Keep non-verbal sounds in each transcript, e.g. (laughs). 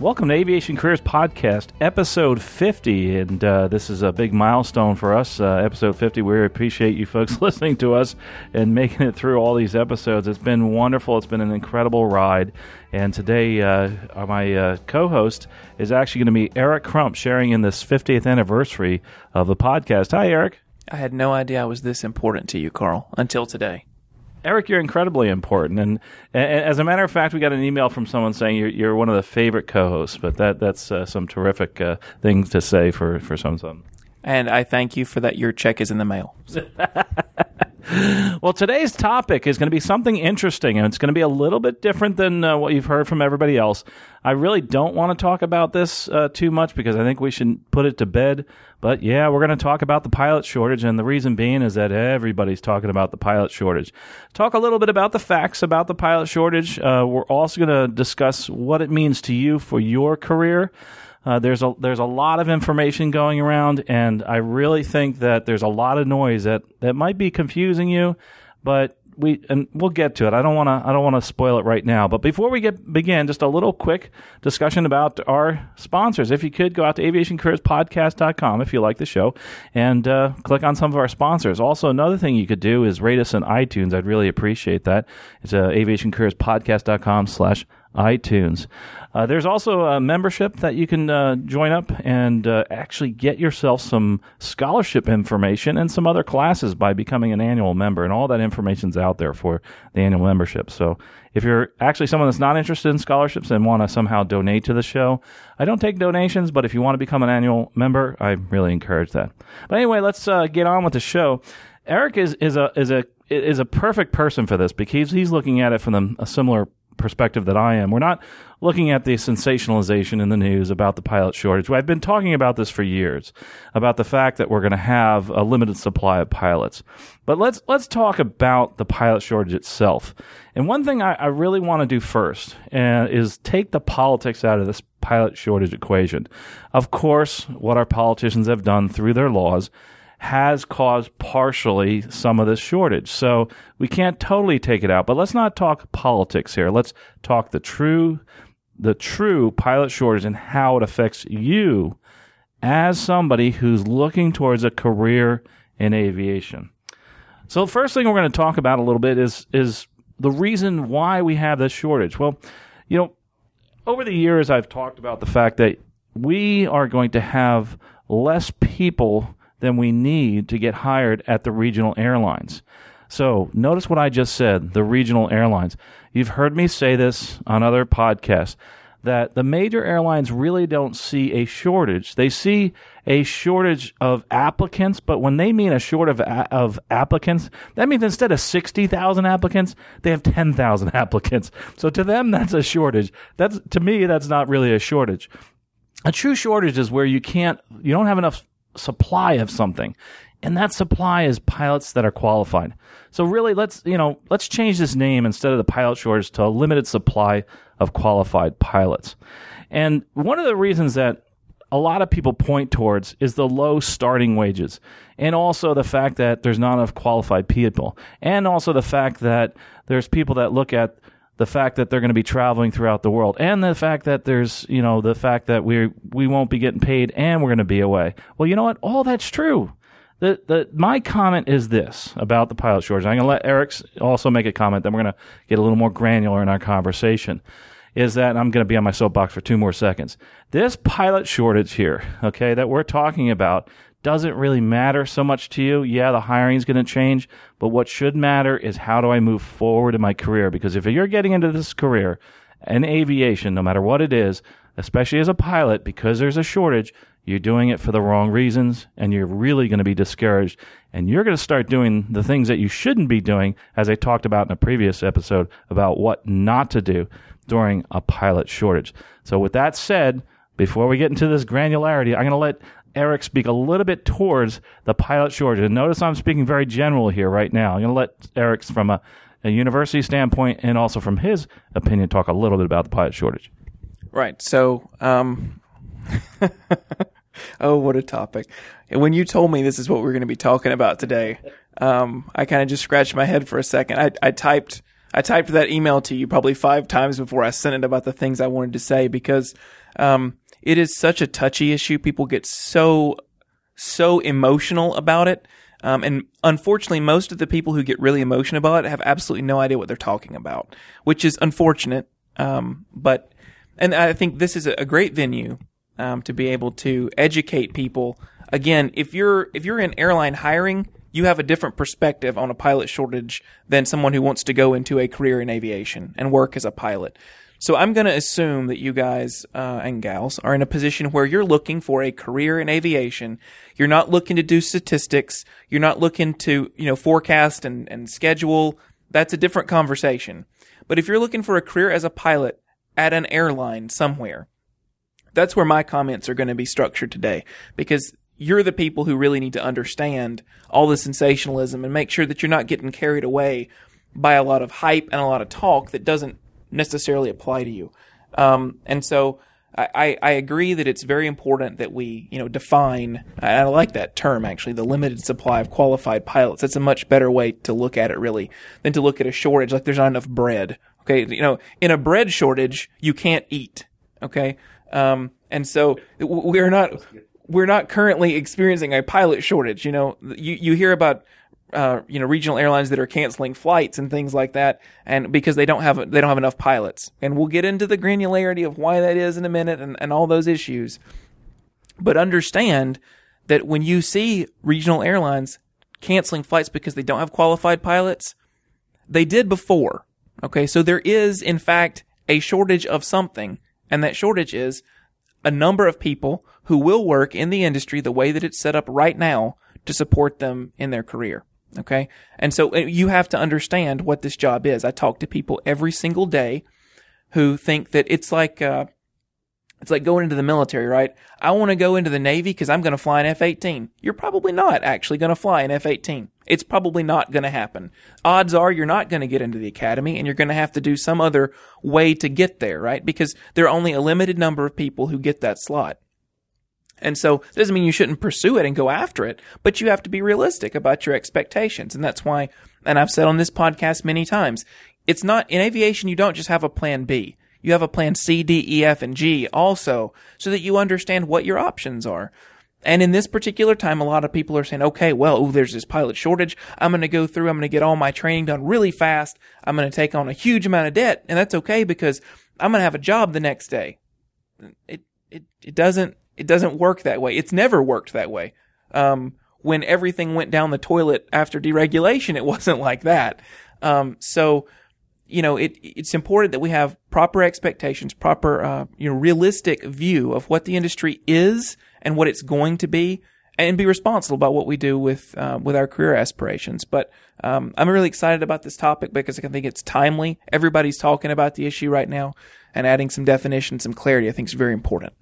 Welcome to Aviation Careers Podcast, episode 50. And uh, this is a big milestone for us, uh, episode 50. We appreciate you folks (laughs) listening to us and making it through all these episodes. It's been wonderful. It's been an incredible ride. And today, uh, my uh, co host is actually going to be Eric Crump, sharing in this 50th anniversary of the podcast. Hi, Eric. I had no idea I was this important to you, Carl, until today. Eric, you're incredibly important, and, and, as a matter of fact, we got an email from someone saying you're, you're one of the favorite co-hosts. But that that's uh, some terrific uh, things to say for for some some. And I thank you for that. Your check is in the mail. (laughs) well, today's topic is going to be something interesting, and it's going to be a little bit different than uh, what you've heard from everybody else. I really don't want to talk about this uh, too much because I think we should put it to bed. But yeah, we're going to talk about the pilot shortage, and the reason being is that everybody's talking about the pilot shortage. Talk a little bit about the facts about the pilot shortage. Uh, we're also going to discuss what it means to you for your career. Uh, there's a there's a lot of information going around, and I really think that there's a lot of noise that that might be confusing you, but we and we'll get to it. I don't want to I don't want to spoil it right now. But before we get begin, just a little quick discussion about our sponsors. If you could go out to aviationcareerspodcast.com if you like the show and uh, click on some of our sponsors. Also, another thing you could do is rate us on iTunes. I'd really appreciate that. It's uh, aviationcareerspodcast.com slash iTunes. Uh, there's also a membership that you can uh, join up and uh, actually get yourself some scholarship information and some other classes by becoming an annual member. And all that information's out there for the annual membership. So if you're actually someone that's not interested in scholarships and want to somehow donate to the show, I don't take donations, but if you want to become an annual member, I really encourage that. But anyway, let's uh, get on with the show. Eric is, is a is a is a perfect person for this because he's looking at it from a similar perspective that I am. We're not looking at the sensationalization in the news about the pilot shortage. I've been talking about this for years, about the fact that we're going to have a limited supply of pilots. But let's let's talk about the pilot shortage itself. And one thing I, I really want to do first uh, is take the politics out of this pilot shortage equation. Of course, what our politicians have done through their laws has caused partially some of this shortage. So we can't totally take it out, but let's not talk politics here. Let's talk the true the true pilot shortage and how it affects you as somebody who's looking towards a career in aviation. So the first thing we're going to talk about a little bit is is the reason why we have this shortage. Well, you know, over the years I've talked about the fact that we are going to have less people than we need to get hired at the regional airlines. So notice what I just said the regional airlines. You've heard me say this on other podcasts that the major airlines really don't see a shortage. They see a shortage of applicants, but when they mean a short of, of applicants, that means instead of 60,000 applicants, they have 10,000 (laughs) applicants. So to them, that's a shortage. That's, to me, that's not really a shortage. A true shortage is where you can't, you don't have enough supply of something. And that supply is pilots that are qualified. So really, let's, you know, let's change this name instead of the pilot shortage to a limited supply of qualified pilots. And one of the reasons that a lot of people point towards is the low starting wages and also the fact that there's not enough qualified people and also the fact that there's people that look at the fact that they're going to be traveling throughout the world and the fact that there's you know the fact that we we won't be getting paid and we're going to be away. Well you know what? All that's true. The, the my comment is this about the pilot shortage. I'm going to let eric also make a comment then we're going to get a little more granular in our conversation is that i'm going to be on my soapbox for two more seconds. This pilot shortage here okay that we're talking about doesn't really matter so much to you. Yeah, the hiring is going to change, but what should matter is how do I move forward in my career? Because if you're getting into this career in aviation, no matter what it is, especially as a pilot, because there's a shortage, you're doing it for the wrong reasons and you're really going to be discouraged. And you're going to start doing the things that you shouldn't be doing, as I talked about in a previous episode about what not to do during a pilot shortage. So, with that said, before we get into this granularity, I'm going to let Eric speak a little bit towards the pilot shortage. And notice I'm speaking very general here right now. I'm going to let Eric from a a university standpoint and also from his opinion, talk a little bit about the pilot shortage. Right. So, um, (laughs) oh, what a topic. When you told me this is what we are going to be talking about today, um, I kind of just scratched my head for a second. I, I typed, I typed that email to you probably five times before I sent it about the things I wanted to say because, um, it is such a touchy issue. People get so, so emotional about it. Um, and unfortunately, most of the people who get really emotional about it have absolutely no idea what they're talking about, which is unfortunate. Um, but, and I think this is a great venue, um, to be able to educate people. Again, if you're, if you're in airline hiring, you have a different perspective on a pilot shortage than someone who wants to go into a career in aviation and work as a pilot. So I'm going to assume that you guys uh, and gals are in a position where you're looking for a career in aviation. You're not looking to do statistics. You're not looking to, you know, forecast and, and schedule. That's a different conversation. But if you're looking for a career as a pilot at an airline somewhere, that's where my comments are going to be structured today because you're the people who really need to understand all the sensationalism and make sure that you're not getting carried away by a lot of hype and a lot of talk that doesn't necessarily apply to you. Um, and so I, I agree that it's very important that we, you know, define, I like that term actually, the limited supply of qualified pilots. That's a much better way to look at it really than to look at a shortage like there's not enough bread. Okay. You know, in a bread shortage, you can't eat. Okay. Um, and so we're not, we're not currently experiencing a pilot shortage. You know, you, you hear about uh, you know regional airlines that are canceling flights and things like that, and because they don't have they don't have enough pilots. And we'll get into the granularity of why that is in a minute and, and all those issues. But understand that when you see regional airlines canceling flights because they don't have qualified pilots, they did before. Okay, so there is in fact a shortage of something, and that shortage is a number of people who will work in the industry the way that it's set up right now to support them in their career. Okay. And so uh, you have to understand what this job is. I talk to people every single day who think that it's like, uh, it's like going into the military, right? I want to go into the Navy because I'm going to fly an F-18. You're probably not actually going to fly an F-18. It's probably not going to happen. Odds are you're not going to get into the academy and you're going to have to do some other way to get there, right? Because there are only a limited number of people who get that slot. And so it doesn't mean you shouldn't pursue it and go after it, but you have to be realistic about your expectations. And that's why, and I've said on this podcast many times, it's not in aviation, you don't just have a plan B. You have a plan C, D, E, F, and G also so that you understand what your options are. And in this particular time, a lot of people are saying, okay, well, ooh, there's this pilot shortage. I'm going to go through. I'm going to get all my training done really fast. I'm going to take on a huge amount of debt. And that's okay because I'm going to have a job the next day. It, it, it doesn't, it doesn't work that way. It's never worked that way. Um, when everything went down the toilet after deregulation, it (laughs) wasn't like that. Um, so, you know, it, it's important that we have proper expectations, proper, uh, you know, realistic view of what the industry is and what it's going to be, and be responsible about what we do with uh, with our career aspirations. But um, I'm really excited about this topic because I think it's timely. Everybody's talking about the issue right now, and adding some definition, some clarity, I think is very important.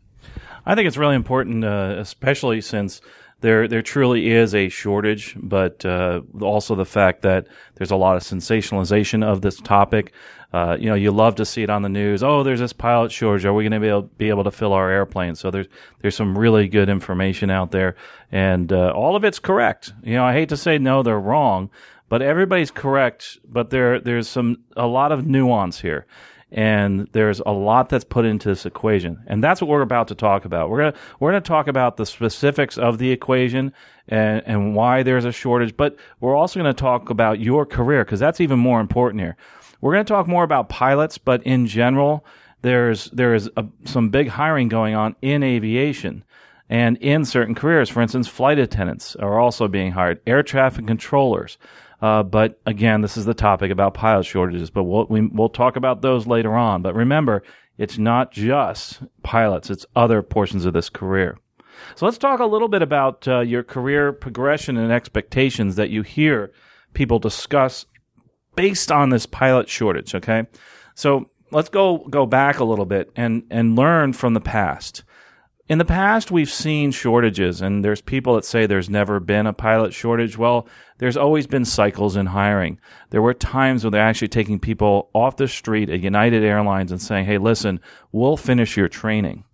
I think it's really important, uh, especially since there there truly is a shortage, but uh, also the fact that there's a lot of sensationalization of this topic. Uh, you know, you love to see it on the news. Oh, there's this pilot shortage. Are we going to be able, be able to fill our airplanes? So there's there's some really good information out there, and uh, all of it's correct. You know, I hate to say no, they're wrong, but everybody's correct. But there there's some a lot of nuance here and there's a lot that's put into this equation. And that's what we're about to talk about. We're going to we're going to talk about the specifics of the equation and and why there's a shortage. But we're also going to talk about your career because that's even more important here. We're going to talk more about pilots but in general there's there is a, some big hiring going on in aviation and in certain careers. For instance flight attendants are also being hired air traffic controllers uh, but again, this is the topic about pilot shortages, but we'll, we, we will talk about those later on. But remember, it's not just pilots, it's other portions of this career. So let's talk a little bit about uh, your career progression and expectations that you hear people discuss based on this pilot shortage, okay? So let's go go back a little bit and and learn from the past. In the past, we've seen shortages, and there's people that say there's never been a pilot shortage. Well, there's always been cycles in hiring. There were times when they're actually taking people off the street at United Airlines and saying, hey, listen, we'll finish your training.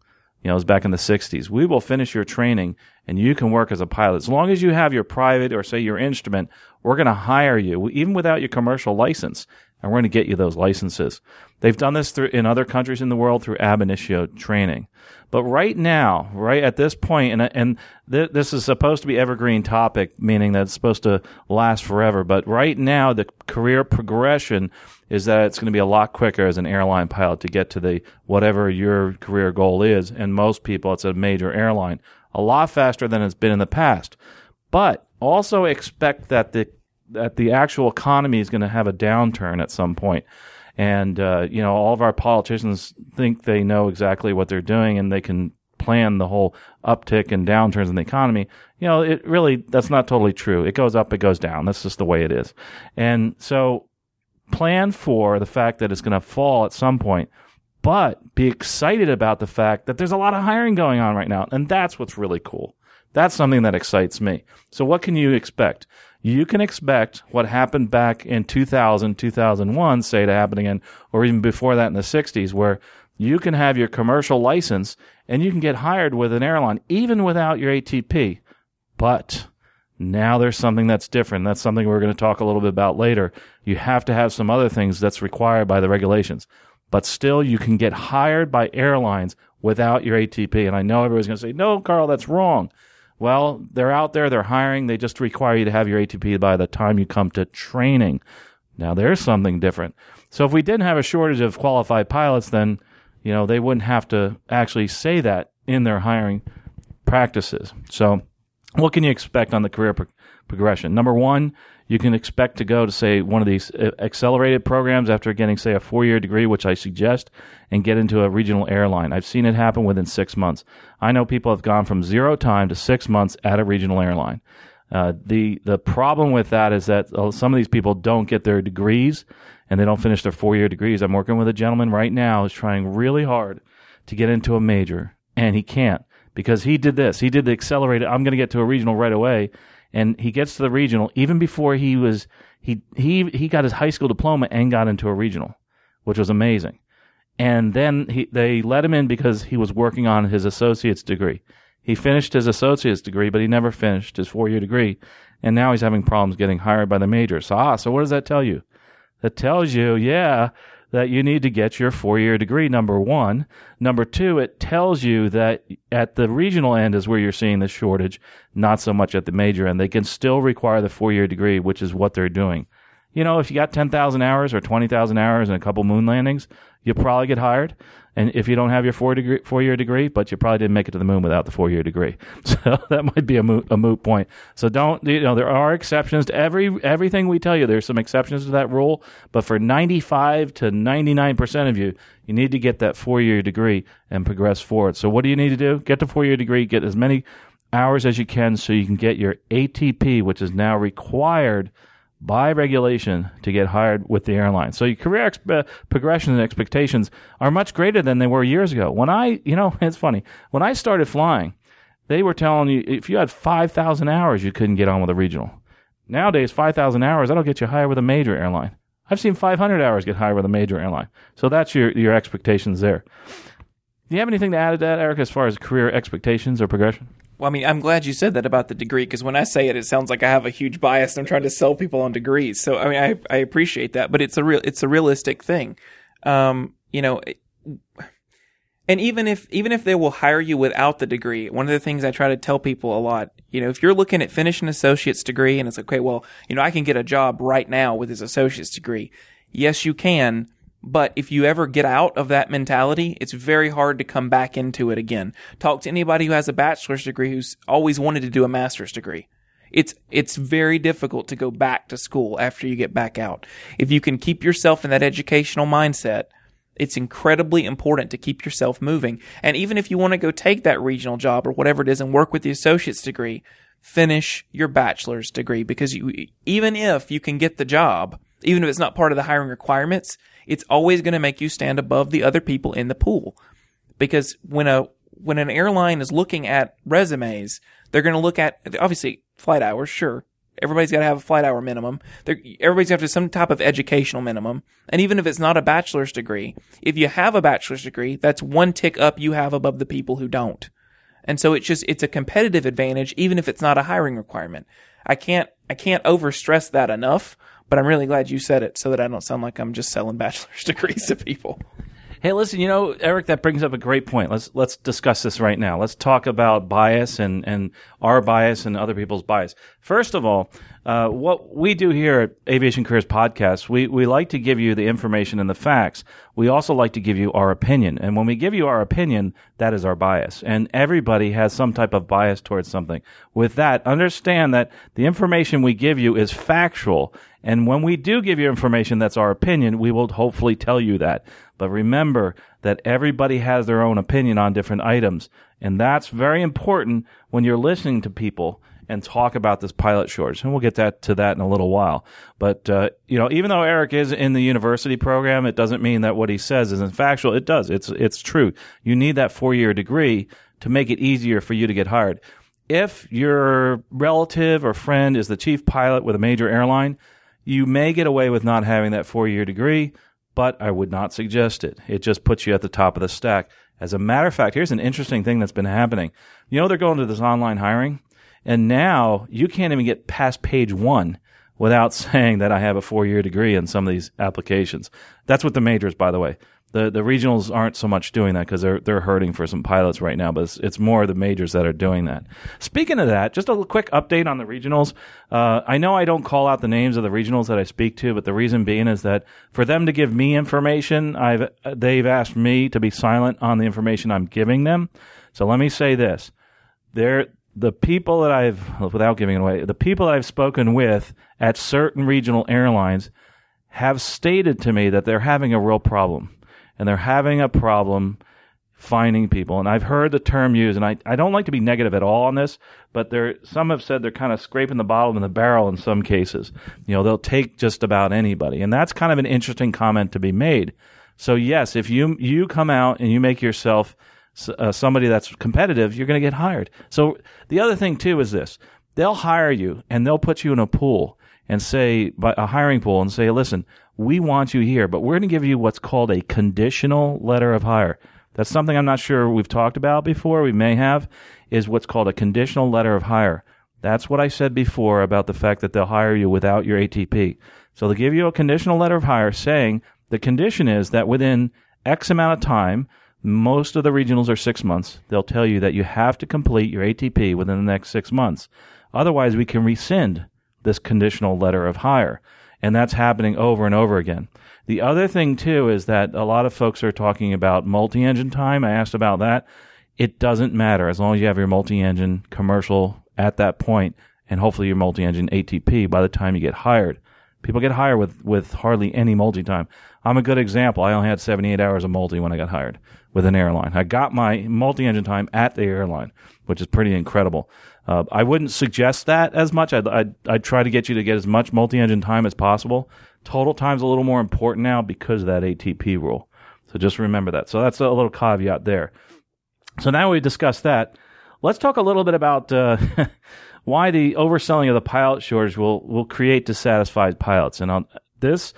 You know, it was back in the 60s. We will finish your training and you can work as a pilot. As long as you have your private or say your instrument, we're going to hire you, even without your commercial license, and we're going to get you those licenses. They've done this through, in other countries in the world through ab initio training. But right now, right at this point, and, and th- this is supposed to be evergreen topic, meaning that it's supposed to last forever. But right now, the career progression is that it's going to be a lot quicker as an airline pilot to get to the whatever your career goal is. And most people, it's a major airline, a lot faster than it's been in the past. But also expect that the that the actual economy is going to have a downturn at some point. And uh, you know, all of our politicians think they know exactly what they're doing, and they can plan the whole uptick and downturns in the economy. You know, it really that's not totally true. It goes up, it goes down. That's just the way it is. And so, plan for the fact that it's going to fall at some point, but be excited about the fact that there's a lot of hiring going on right now, and that's what's really cool. That's something that excites me. So, what can you expect? You can expect what happened back in 2000, 2001, say to happen again, or even before that in the 60s, where you can have your commercial license and you can get hired with an airline even without your ATP. But now there's something that's different. That's something we're going to talk a little bit about later. You have to have some other things that's required by the regulations. But still, you can get hired by airlines without your ATP. And I know everybody's going to say, no, Carl, that's wrong. Well, they're out there, they're hiring, they just require you to have your ATP by the time you come to training. Now there's something different. So if we didn't have a shortage of qualified pilots, then, you know, they wouldn't have to actually say that in their hiring practices. So what can you expect on the career pro- progression? Number one, you can expect to go to say one of these uh, accelerated programs after getting say a four year degree, which I suggest, and get into a regional airline. I've seen it happen within six months. I know people have gone from zero time to six months at a regional airline. Uh, the the problem with that is that uh, some of these people don't get their degrees and they don't finish their four year degrees. I'm working with a gentleman right now who's trying really hard to get into a major and he can't because he did this. He did the accelerated. I'm going to get to a regional right away and he gets to the regional even before he was he he he got his high school diploma and got into a regional, which was amazing. And then he they let him in because he was working on his associate's degree. He finished his associate's degree, but he never finished his four year degree, and now he's having problems getting hired by the major. So ah, so what does that tell you? That tells you, yeah, that you need to get your four year degree, number one. Number two, it tells you that at the regional end is where you're seeing the shortage, not so much at the major end. They can still require the four year degree, which is what they're doing. You know, if you got 10,000 hours or 20,000 hours and a couple moon landings, you'll probably get hired. And if you don't have your four degree, four year degree, but you probably didn't make it to the moon without the four year degree, (laughs) so that might be a moot, a moot point. So don't you know there are exceptions to every everything we tell you. There's some exceptions to that rule, but for 95 to 99 percent of you, you need to get that four year degree and progress forward. So what do you need to do? Get the four year degree, get as many hours as you can, so you can get your ATP, which is now required by regulation to get hired with the airline. So your career exp- uh, progression and expectations are much greater than they were years ago. When I, you know, (laughs) it's funny. When I started flying, they were telling you if you had 5,000 hours, you couldn't get on with a regional. Nowadays, 5,000 hours, that'll get you hired with a major airline. I've seen 500 hours get hired with a major airline. So that's your, your expectations there. Do you have anything to add to that, Eric, as far as career expectations or progression? Well, I mean, I'm glad you said that about the degree because when I say it, it sounds like I have a huge bias. and I'm trying to sell people on degrees. So, I mean, I, I appreciate that, but it's a real, it's a realistic thing. Um, you know, and even if, even if they will hire you without the degree, one of the things I try to tell people a lot, you know, if you're looking at finishing an associate's degree and it's okay, well, you know, I can get a job right now with his associate's degree. Yes, you can, but if you ever get out of that mentality, it's very hard to come back into it again. Talk to anybody who has a bachelor's degree who's always wanted to do a master's degree. It's, it's very difficult to go back to school after you get back out. If you can keep yourself in that educational mindset, it's incredibly important to keep yourself moving. And even if you want to go take that regional job or whatever it is and work with the associate's degree, finish your bachelor's degree because you, even if you can get the job, even if it's not part of the hiring requirements, it's always going to make you stand above the other people in the pool. Because when a when an airline is looking at resumes, they're going to look at obviously flight hours, sure. Everybody's got to have a flight hour minimum. They're, everybody's got to have some type of educational minimum. And even if it's not a bachelor's degree, if you have a bachelor's degree, that's one tick up you have above the people who don't. And so it's just, it's a competitive advantage, even if it's not a hiring requirement. I can't, I can't overstress that enough, but I'm really glad you said it so that I don't sound like I'm just selling bachelor's (laughs) degrees to people. Hey, listen, you know, Eric, that brings up a great point. Let's let's discuss this right now. Let's talk about bias and, and our bias and other people's bias. First of all, uh, what we do here at Aviation Careers Podcast, we, we like to give you the information and the facts. We also like to give you our opinion. And when we give you our opinion, that is our bias. And everybody has some type of bias towards something. With that, understand that the information we give you is factual. And when we do give you information that's our opinion, we will hopefully tell you that. But remember that everybody has their own opinion on different items. And that's very important when you're listening to people and talk about this pilot shortage. And we'll get that to that in a little while. But, uh, you know, even though Eric is in the university program, it doesn't mean that what he says isn't factual. It does. It's, it's true. You need that four year degree to make it easier for you to get hired. If your relative or friend is the chief pilot with a major airline, you may get away with not having that four year degree, but I would not suggest it. It just puts you at the top of the stack. As a matter of fact, here's an interesting thing that's been happening. You know, they're going to this online hiring. And now you can't even get past page one without (laughs) saying that I have a four year degree in some of these applications. That's what the majors, by the way. The the regionals aren't so much doing that because they're they're hurting for some pilots right now, but it's, it's, more the majors that are doing that. Speaking of that, just a quick update on the regionals. Uh, I know I don't call out the names of the regionals that I speak to, but the reason being is that for them to give me information, I've they've asked me to be silent on the information I'm giving them. So let me say this: there the people that I've, without giving away, the people I've spoken with at certain regional airlines have stated to me that they're having a real problem. And they're having a problem finding people. And I've heard the term used, and I, I don't like to be negative at all on this, but there some have said they're kind of scraping the bottom of the barrel in some cases. You know, they'll take just about anybody. And that's kind of an interesting comment to be made. So yes, if you you come out and you make yourself uh, somebody that's competitive, you're going to get hired. So the other thing too is this: they'll hire you and they'll put you in a pool and say a hiring pool and say, listen, we want you here, but we're going to give you what's called a conditional letter of hire. That's something I'm not sure we've talked about before. We may have is what's called a conditional letter of hire. That's what I said before about the fact that they'll hire you without your ATP. So they'll give you a conditional letter of hire saying the condition is that within X amount of time, most of the regionals are six months. They'll tell you that you have to complete your ATP within the next six months. Otherwise, we can rescind this conditional letter of hire. And that's happening over and over again. The other thing, too, is that a lot of folks are talking about multi engine time. I asked about that. It doesn't matter as long as you have your multi engine commercial at that point and hopefully your multi engine ATP by the time you get hired. People get hired with, with hardly any multi time. I'm a good example. I only had 78 hours of multi when I got hired with an airline. I got my multi-engine time at the airline, which is pretty incredible. Uh, I wouldn't suggest that as much. I'd, I'd, I'd, try to get you to get as much multi-engine time as possible. Total time's a little more important now because of that ATP rule. So just remember that. So that's a little caveat there. So now we've discussed that. Let's talk a little bit about uh, (laughs) why the overselling of the pilot shortage will will create dissatisfied pilots. And on this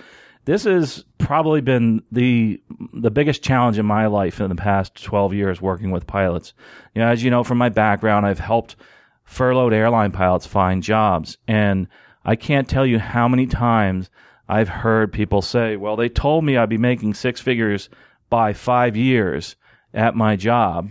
this has probably been the the biggest challenge in my life in the past 12 years working with pilots. You know, as you know from my background, I've helped furloughed airline pilots find jobs, and I can't tell you how many times I've heard people say, "Well, they told me I'd be making six figures by 5 years at my job,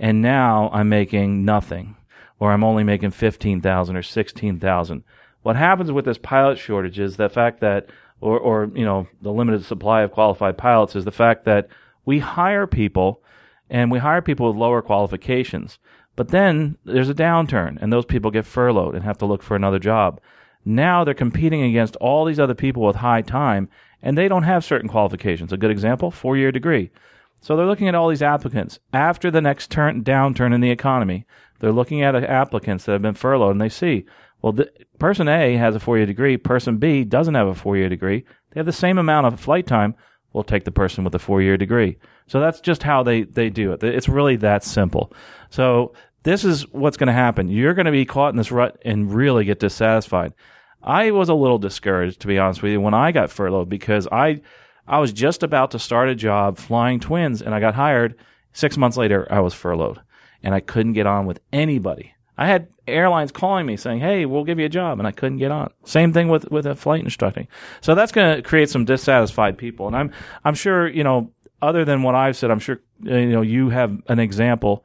and now I'm making nothing." Or I'm only making 15,000 or 16,000. What happens with this pilot shortage is the fact that or, or you know the limited supply of qualified pilots is the fact that we hire people and we hire people with lower qualifications. But then there's a downturn and those people get furloughed and have to look for another job. Now they're competing against all these other people with high time and they don't have certain qualifications. A good example, four year degree. So they're looking at all these applicants after the next turn, downturn in the economy. They're looking at applicants that have been furloughed and they see, well, the, person A has a four year degree, person B doesn't have a four year degree. They have the same amount of flight time. we'll take the person with a four year degree. So that's just how they, they do it. It's really that simple. So this is what's going to happen. You're going to be caught in this rut and really get dissatisfied. I was a little discouraged, to be honest with you, when I got furloughed because I, I was just about to start a job flying twins and I got hired. Six months later, I was furloughed and I couldn't get on with anybody. I had airlines calling me saying, "Hey, we'll give you a job," and I couldn't get on. Same thing with with a flight instructing. So that's going to create some dissatisfied people, and I'm I'm sure you know. Other than what I've said, I'm sure you know you have an example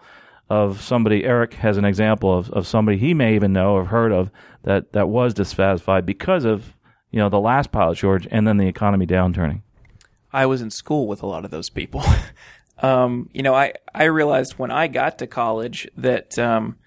of somebody. Eric has an example of of somebody he may even know or heard of that that was dissatisfied because of you know the last pilot shortage and then the economy downturning. I was in school with a lot of those people. (laughs) um, you know, I I realized when I got to college that um,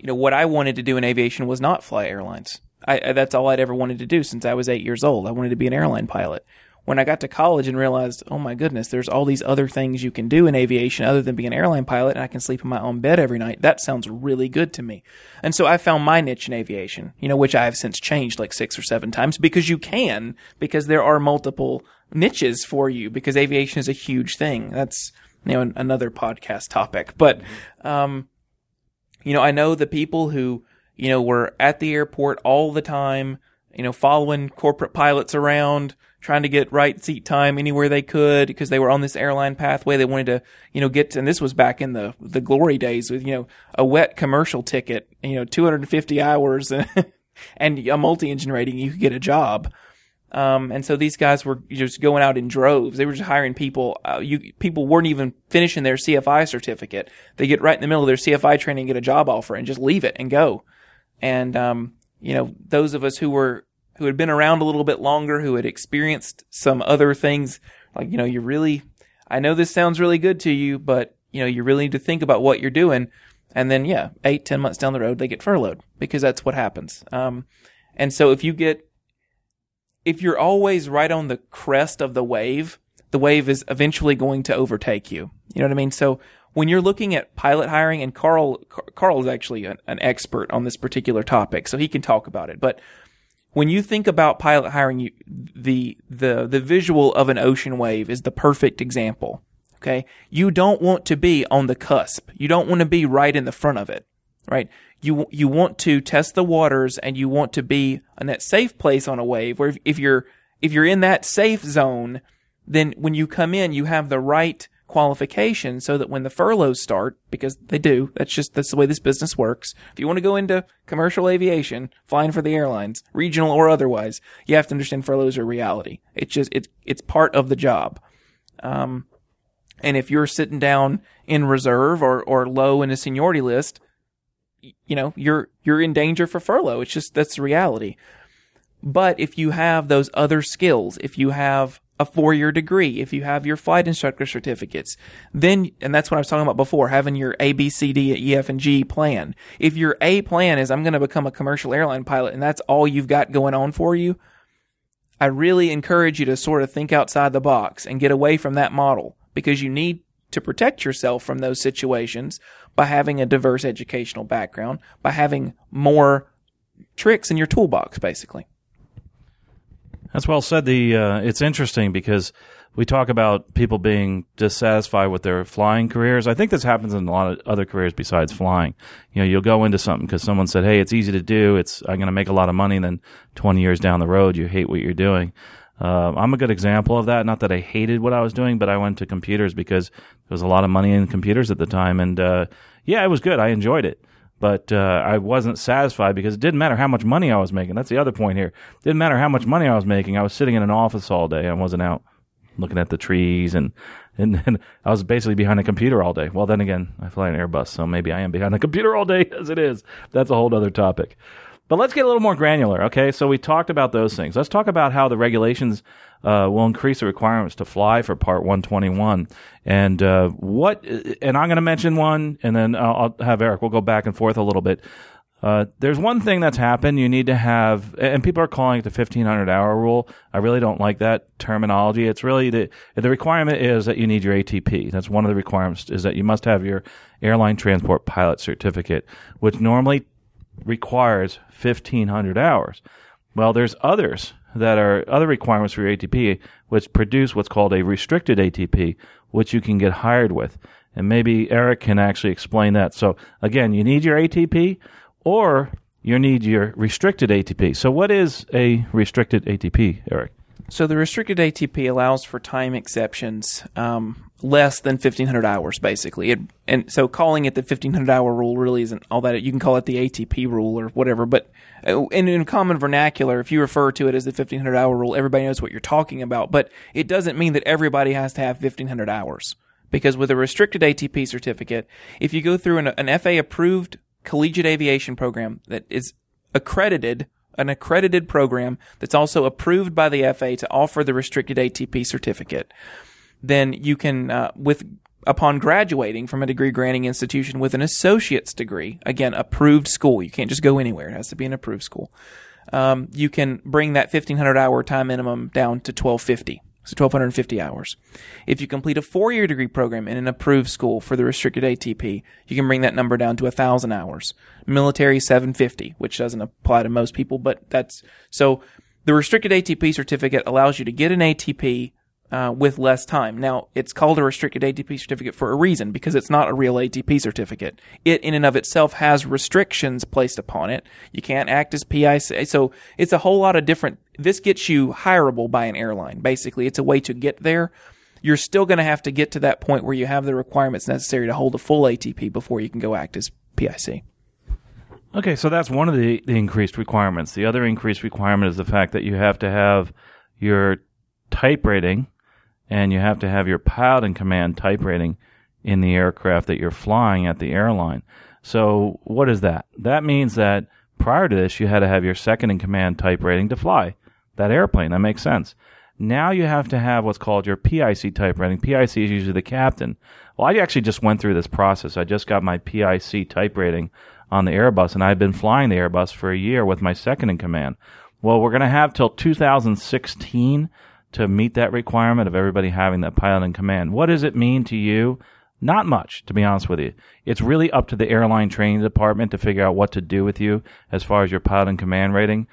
you know, what I wanted to do in aviation was not fly airlines. I, that's all I'd ever wanted to do since I was eight years old. I wanted to be an airline pilot. When I got to college and realized, oh my goodness, there's all these other things you can do in aviation other than be an airline pilot, and I can sleep in my own bed every night. That sounds really good to me. And so I found my niche in aviation, you know, which I have since changed like six or seven times because you can, because there are multiple niches for you, because aviation is a huge thing. That's, you know, another podcast topic. But, um, you know, I know the people who, you know, were at the airport all the time, you know, following corporate pilots around, trying to get right seat time anywhere they could because they were on this airline pathway. They wanted to, you know, get, to, and this was back in the, the glory days with, you know, a wet commercial ticket, you know, 250 hours (laughs) and a multi-engine rating, you could get a job. Um, and so these guys were just going out in droves. They were just hiring people. Uh, you people weren't even finishing their CFI certificate. They get right in the middle of their CFI training, get a job offer, and just leave it and go. And um, you know, those of us who were who had been around a little bit longer, who had experienced some other things, like you know, you really, I know this sounds really good to you, but you know, you really need to think about what you're doing. And then, yeah, eight, ten months down the road, they get furloughed because that's what happens. Um, and so if you get if you're always right on the crest of the wave, the wave is eventually going to overtake you. You know what I mean? So when you're looking at pilot hiring, and Carl, Carl is actually an, an expert on this particular topic, so he can talk about it. But when you think about pilot hiring, you, the the the visual of an ocean wave is the perfect example. Okay, you don't want to be on the cusp. You don't want to be right in the front of it. Right? you you want to test the waters and you want to be in that safe place on a wave where if, if you're if you're in that safe zone then when you come in you have the right qualification so that when the furloughs start because they do that's just that's the way this business works. If you want to go into commercial aviation flying for the airlines regional or otherwise you have to understand furloughs are reality. It's just it's it's part of the job. Um and if you're sitting down in reserve or or low in a seniority list you know, you're you're in danger for furlough. It's just that's the reality. But if you have those other skills, if you have a four year degree, if you have your flight instructor certificates, then, and that's what I was talking about before, having your A, B, C, D, E, F, and G plan. If your A plan is, I'm going to become a commercial airline pilot, and that's all you've got going on for you, I really encourage you to sort of think outside the box and get away from that model because you need to protect yourself from those situations by having a diverse educational background, by having more tricks in your toolbox, basically. That's well said. The uh, it's interesting because we talk about people being dissatisfied with their flying careers. I think this happens in a lot of other careers besides flying. You know, you'll go into something because someone said, "Hey, it's easy to do. It's I'm going to make a lot of money." And then 20 years down the road, you hate what you're doing. Uh, I'm a good example of that. Not that I hated what I was doing, but I went to computers because there was a lot of money in computers at the time, and uh, yeah, it was good. I enjoyed it, but uh, I wasn't satisfied because it didn't matter how much money I was making. That's the other point here. It didn't matter how much money I was making. I was sitting in an office all day. I wasn't out looking at the trees and and then (laughs) I was basically behind a computer all day. Well, then again, I fly an Airbus, so maybe I am behind the computer all day (laughs) as it is. That's a whole other topic. But let's get a little more granular, okay? So we talked about those things. Let's talk about how the regulations uh, will increase the requirements to fly for Part 121, and uh, what. And I'm going to mention one, and then I'll, I'll, have Eric. We'll go back and forth a little bit. Uh, there's one thing that's happened. You need to have, and people are calling it the 1500 hour rule. I really don't like that terminology. It's really the the requirement is that you need your ATP. That's one of the requirements is that you must have your airline transport pilot certificate, which normally requires 1500 hours. Well, there's others that are other requirements for your ATP, which produce what's called a restricted ATP, which you can get hired with. And maybe Eric can actually explain that. So again, you need your ATP or you need your restricted ATP. So what is a restricted ATP, Eric? So the restricted ATP allows for time exceptions um, less than 1500 hours, basically. It, and so calling it the 1500 hour rule really isn't all that. You can call it the ATP rule or whatever. But uh, in, in common vernacular, if you refer to it as the 1500 hour rule, everybody knows what you're talking about. But it doesn't mean that everybody has to have 1500 hours. Because with a restricted ATP certificate, if you go through an, an FA approved collegiate aviation program that is accredited an accredited program that's also approved by the FA to offer the restricted ATP certificate, then you can, uh, with upon graduating from a degree granting institution with an associate's degree, again, approved school. You can't just go anywhere. It has to be an approved school. Um, you can bring that 1500 hour time minimum down to 1250. So 1250 hours. If you complete a four year degree program in an approved school for the restricted ATP, you can bring that number down to 1000 hours. Military 750, which doesn't apply to most people, but that's so the restricted ATP certificate allows you to get an ATP uh, with less time. Now, it's called a restricted ATP certificate for a reason because it's not a real ATP certificate. It, in and of itself, has restrictions placed upon it. You can't act as PIC. So it's a whole lot of different. This gets you hireable by an airline. Basically, it's a way to get there. You're still going to have to get to that point where you have the requirements necessary to hold a full ATP before you can go act as PIC. Okay, so that's one of the, the increased requirements. The other increased requirement is the fact that you have to have your type rating and you have to have your pilot in command type rating in the aircraft that you're flying at the airline. So what is that? That means that prior to this, you had to have your second in command type rating to fly that airplane. That makes sense. Now you have to have what's called your PIC type rating. PIC is usually the captain. Well, I actually just went through this process. I just got my PIC type rating on the Airbus, and I've been flying the Airbus for a year with my second in command. Well, we're going to have till 2016 to meet that requirement of everybody having that pilot in command. What does it mean to you? Not much, to be honest with you. It's really up to the airline training department to figure out what to do with you as far as your pilot in command rating.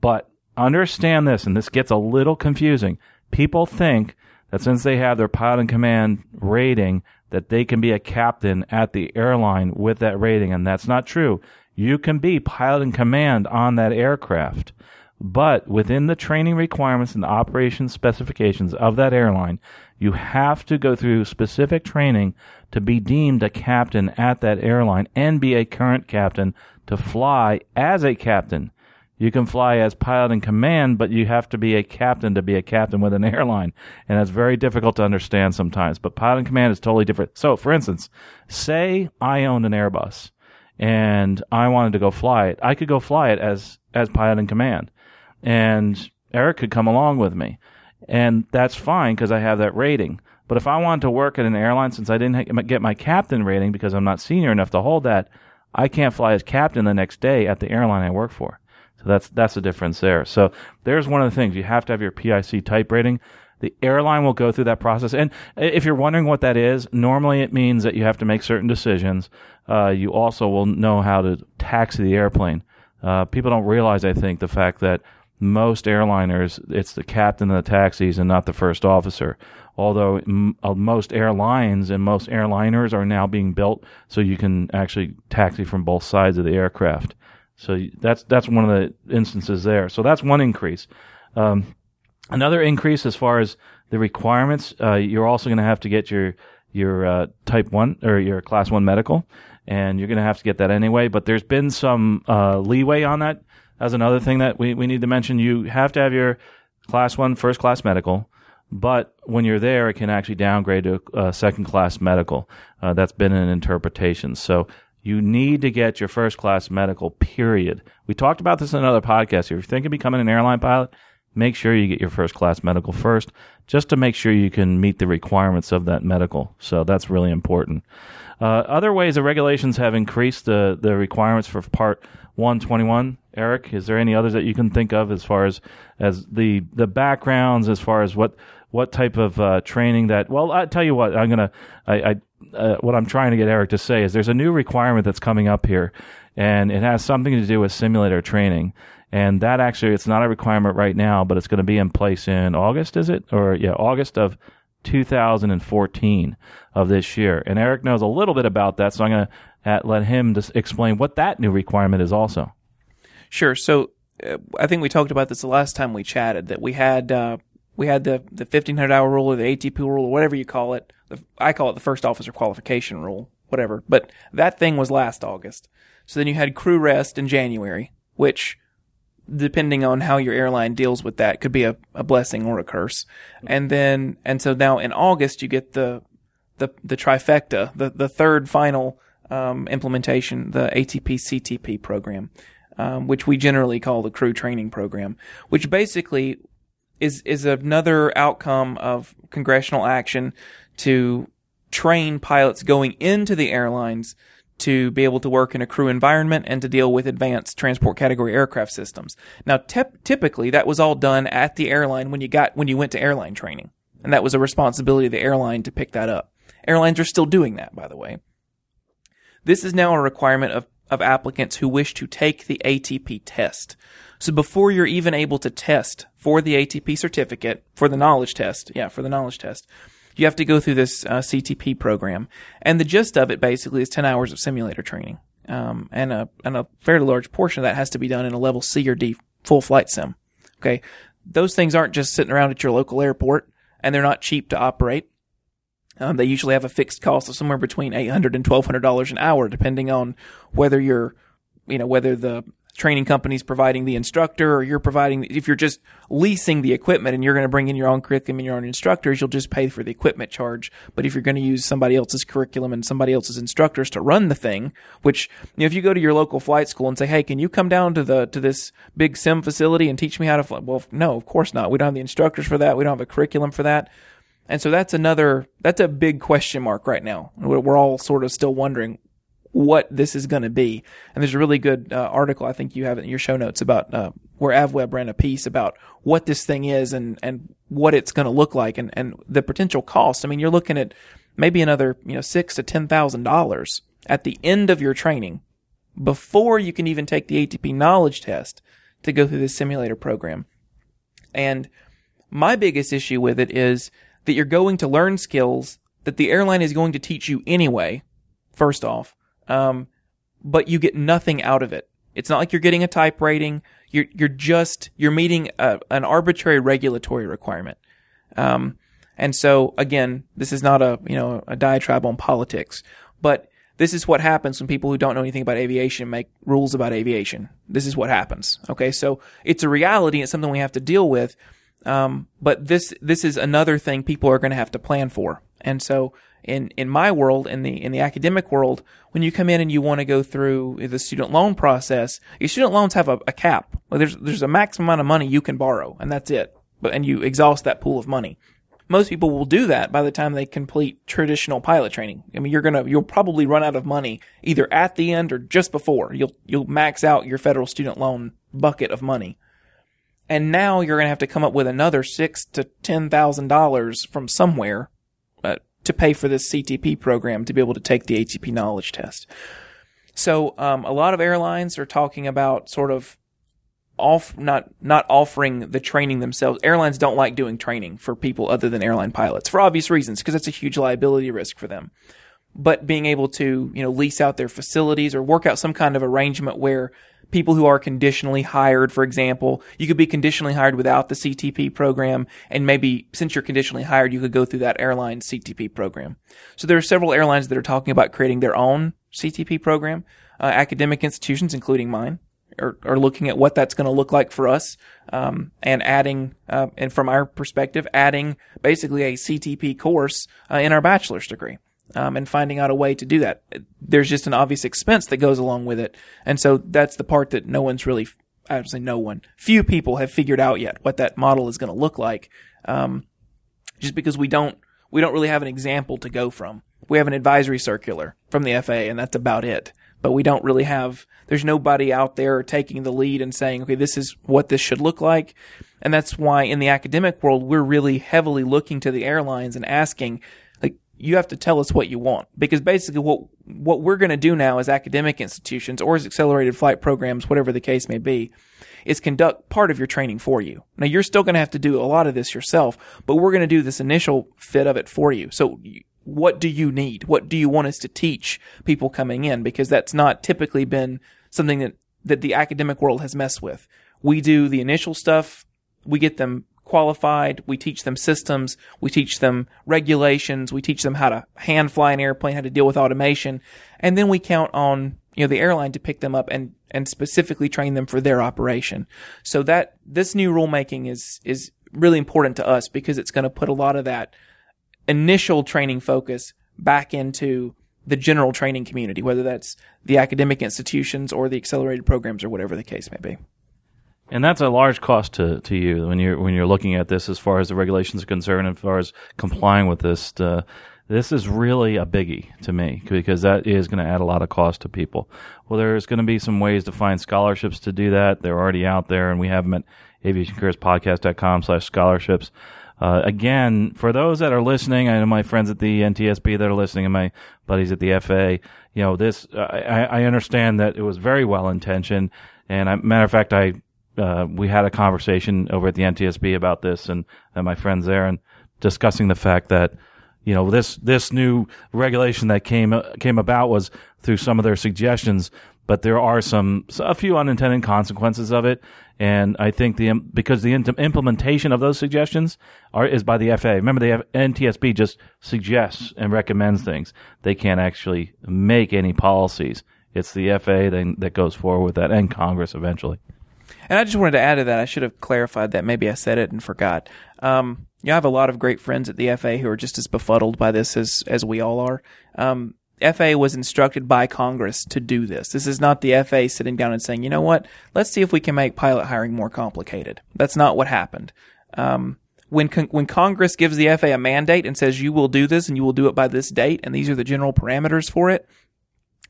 But understand this, and this gets a little confusing. People think that since they have their pilot in command rating, that they can be a captain at the airline with that rating, and that's not true. You can be pilot in command on that aircraft. But within the training requirements and operation specifications of that airline, you have to go through specific training to be deemed a captain at that airline and be a current captain to fly as a captain. You can fly as pilot in command, but you have to be a captain to be a captain with an (laughs) airline. And that's very difficult to understand sometimes. But pilot in command is totally different. So, for instance, say I owned an Airbus and I wanted to go fly it. I could go fly it as, as pilot in command and Eric could come along with me. And that's fine because I have that rating. But if I wanted to work at an airline, since I didn't get my captain rating because I'm not senior enough to hold that, I can't fly as captain the next day at the airline I work for. So that's that's the difference there. So there's one of the things you have to have your PIC type rating. The airline will go through that process. And if you're wondering what that is, normally it means that you have to make certain decisions. Uh, you also will know how to taxi the airplane. Uh, people don't realize, I think, the fact that most airliners, it's the captain of the taxis and not the first officer. Although m- uh, most airlines and most airliners are now being built so you can actually taxi from both sides of the aircraft. So that's that's one of the instances there. So that's one increase. Um, another increase as far as the requirements, uh, you're also going to have to get your your uh, type one or your class one medical, and you're going to have to get that anyway. But there's been some uh, leeway on that that's another thing that we, we need to mention. You have to have your class one first class medical, but when you're there, it can actually downgrade to a second class medical. Uh, that's been an interpretation. So you need to get your first class medical, period. We talked about this in another podcast. If you're thinking of becoming an airline pilot, make sure you get your first class medical first, just to make sure you can meet the requirements of that medical. So that's really important. Uh, other ways the regulations have increased the, the requirements for Part 121. Eric, is there any others that you can think of as far as as the the backgrounds, as far as what what type of uh, training that? Well, I tell you what, I'm gonna I, I uh, what I'm trying to get Eric to say is there's a new requirement that's coming up here and it has something to do with simulator training. And that actually, it's not a requirement right now, but it's going to be in place in August, is it? Or yeah, August of 2014 of this year. And Eric knows a little bit about that, so I'm going to let him explain what that new requirement is also. Sure. So uh, I think we talked about this the last time we chatted that we had uh, we had the the 1500 hour rule or the ATP rule or whatever you call it. The, I call it the first officer qualification rule, whatever. But that thing was last August. So then you had crew rest in January, which depending on how your airline deals with that could be a, a blessing or a curse. And then and so now in August you get the the the trifecta, the the third final um, implementation, the ATP CTP program um, which we generally call the crew training program, which basically is is another outcome of congressional action to train pilots going into the airlines to be able to work in a crew environment and to deal with advanced transport category aircraft systems. Now, typically that was all done at the airline when you got when you went to airline training, and that was a responsibility of the airline to pick that up. Airlines are still doing that, by the way. This is now a requirement of of applicants who wish to take the ATP test. So before you're even able to test for the ATP certificate, for the knowledge test, yeah, for the knowledge test, you have to go through this uh, CTP program. And the gist of it basically is 10 hours of simulator training. Um, and a, and a fairly large portion of that has to be done in a level C or D full flight sim. Okay. Those things aren't just sitting around at your local airport and they're not cheap to operate. Um, they usually have a fixed cost of somewhere between eight hundred and twelve hundred dollars an hour, depending on whether you're, you know, whether the training company's providing the instructor or you're providing. If you're just leasing the equipment and you're going to bring in your own curriculum and your own instructors, you'll just pay for the equipment charge. But if you're going to use somebody else's curriculum and somebody else's instructors to run the thing, which you know, if you go to your local flight school and say, "Hey, can you come down to the to this big sim facility and teach me how to fly?" Well, no, of course not. We don't have the instructors for that. We don't have a curriculum for that. And so that's another, that's a big question mark right now. We're all sort of still wondering what this is going to be. And there's a really good uh, article I think you have in your show notes about uh, where AvWeb ran a piece about what this thing is and and what it's going to look like and and the potential cost. I mean, you're looking at maybe another you know six to ten thousand dollars at the end of your training before you can even take the ATP knowledge test to go through this simulator program. And my biggest issue with it is that you're going to learn skills that the airline is going to teach you anyway, first off, um, but you get nothing out of it. It's not like you're getting a type rating. You're, you're just, you're meeting a, an arbitrary regulatory requirement. Um, and so again, this is not a, you know, a diatribe on politics, but this is what happens when people who don't know anything about aviation make rules about aviation. This is what happens. Okay. So it's a reality. It's something we have to deal with. Um, but this this is another thing people are going to have to plan for. And so in in my world, in the in the academic world, when you come in and you want to go through the student loan process, your student loans have a, a cap. there's there's a maximum amount of money you can borrow, and that's it. But and you exhaust that pool of money. Most people will do that by the time they complete traditional pilot training. I mean, you're gonna you'll probably run out of money either at the end or just before. You'll you'll max out your federal student loan bucket of money and now you're going to have to come up with another six to ten thousand dollars from somewhere uh, to pay for this CTP program to be able to take the ATP knowledge test. So um, a lot of airlines are talking about sort of off not not offering the training themselves. Airlines don't like doing training for people other than airline pilots for obvious reasons because it's a huge liability risk for them. But being able to you know lease out their facilities or work out some kind of arrangement where people who are conditionally hired, for example. You could be conditionally hired without the CTP program, and maybe since you're conditionally hired, you could go through that airline CTP program. So there are several airlines that are talking about creating their own CTP program. Uh, academic institutions, including mine, are, are looking at what that's going to look like for us, um, and adding, uh, and from our perspective, adding basically a CTP course uh, in our bachelor's degree um, and finding out a way to do that. There's just an obvious expense that goes along with it, and so that's the part that no one's really. I would say no one. Few people have figured out yet what that model is going to look like. Um, just because we don't we don't really have an example to go from. We have an advisory circular from the FAA, and that's about it. But we don't really have. There's nobody out there taking the lead and saying, okay, this is what this should look like. And that's why in the academic world, we're really heavily looking to the airlines and asking, you have to tell us what you want because basically what what we're going to do now as academic institutions or as accelerated flight programs, whatever the case may be, is conduct part of your training for you. Now you're still going to have to do a lot of this yourself, but we're going to do this initial fit of it for you. So what do you need? What do you want us to teach people coming in? Because that's not typically been something that, that the academic world has messed with. We do the initial stuff. We get them qualified. We teach them systems. We teach them regulations. We teach them how to hand fly an airplane, how to deal with automation. And then we count on, you know, the airline to pick them up and, and specifically train them for their operation. So that this new rulemaking is, is really important to us because it's going to put a lot of that initial training focus back into the general training community, whether that's the academic institutions or the accelerated programs or whatever the case may be. And that's a large cost to, to you when you're when you're looking at this as far as the regulations are concerned, as far as complying with this. Uh, this is really a biggie to me because that is going to add a lot of cost to people. Well, there's going to be some ways to find scholarships to do that. They're already out there, and we have them at aviationcareerspodcast.com slash scholarships. Uh, again, for those that are listening, I know my friends at the NTSB that are listening and my buddies at the FA, you know, this, I, I understand that it was very well intentioned. And I, matter of fact, I uh, we had a conversation over at the NTSB about this and, and my friends there and discussing the fact that you know this this new regulation that came came about was through some of their suggestions but there are some a few unintended consequences of it and I think the because the implementation of those suggestions are is by the FAA. Remember, the NTSB just suggests and recommends things. They can't actually make any policies. It's the FAA that goes forward with that, and Congress eventually. And I just wanted to add to that. I should have clarified that. Maybe I said it and forgot. Um, you know, I have a lot of great friends at the FAA who are just as befuddled by this as as we all are. Um, FAA was instructed by Congress to do this. This is not the FA sitting down and saying, you know what, let's see if we can make pilot hiring more complicated. That's not what happened. Um, when con- when Congress gives the FA a mandate and says you will do this and you will do it by this date and these are the general parameters for it,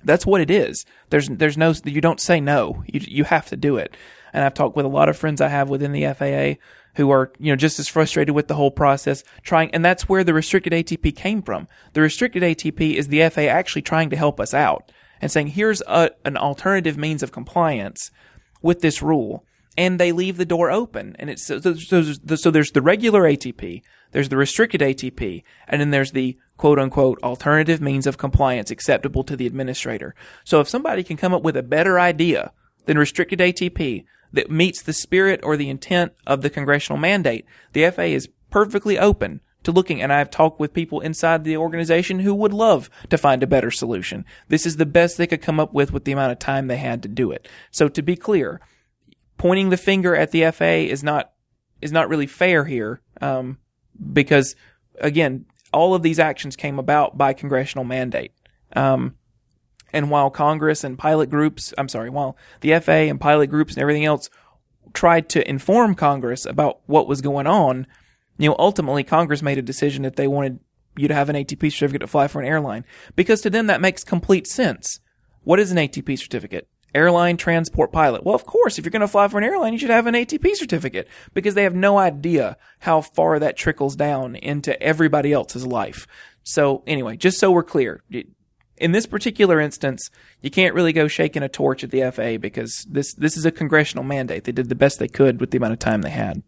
that's what it is. There's there's no you don't say no. You you have to do it. And I've talked with a lot of friends I have within the FAA who are, you know, just as frustrated with the whole process, trying, and that's where the restricted ATP came from. The restricted ATP is the FAA actually trying to help us out and saying, here's a, an alternative means of compliance with this rule. And they leave the door open. And it's, so, so, so there's the regular ATP, there's the restricted ATP, and then there's the quote unquote alternative means of compliance acceptable to the administrator. So if somebody can come up with a better idea than restricted ATP, that meets the spirit or the intent of the congressional mandate. The FAA is perfectly open to looking, and I've talked with people inside the organization who would love to find a better solution. This is the best they could come up with with the amount of time they had to do it. So to be clear, pointing the finger at the FAA is not is not really fair here, um, because again, all of these actions came about by congressional mandate. Um, and while Congress and pilot groups, I'm sorry, while the FAA and pilot groups and everything else tried to inform Congress about what was going on, you know, ultimately Congress made a decision that they wanted you to have an ATP certificate to fly for an airline because to them that makes complete sense. What is an ATP certificate? Airline transport pilot. Well, of course, if you're going to fly for an airline, you should have an ATP certificate because they have no idea how far that trickles down into everybody else's life. So anyway, just so we're clear, in this particular instance, you can't really go shaking a torch at the FAA because this this is a congressional mandate. They did the best they could with the amount of time they had.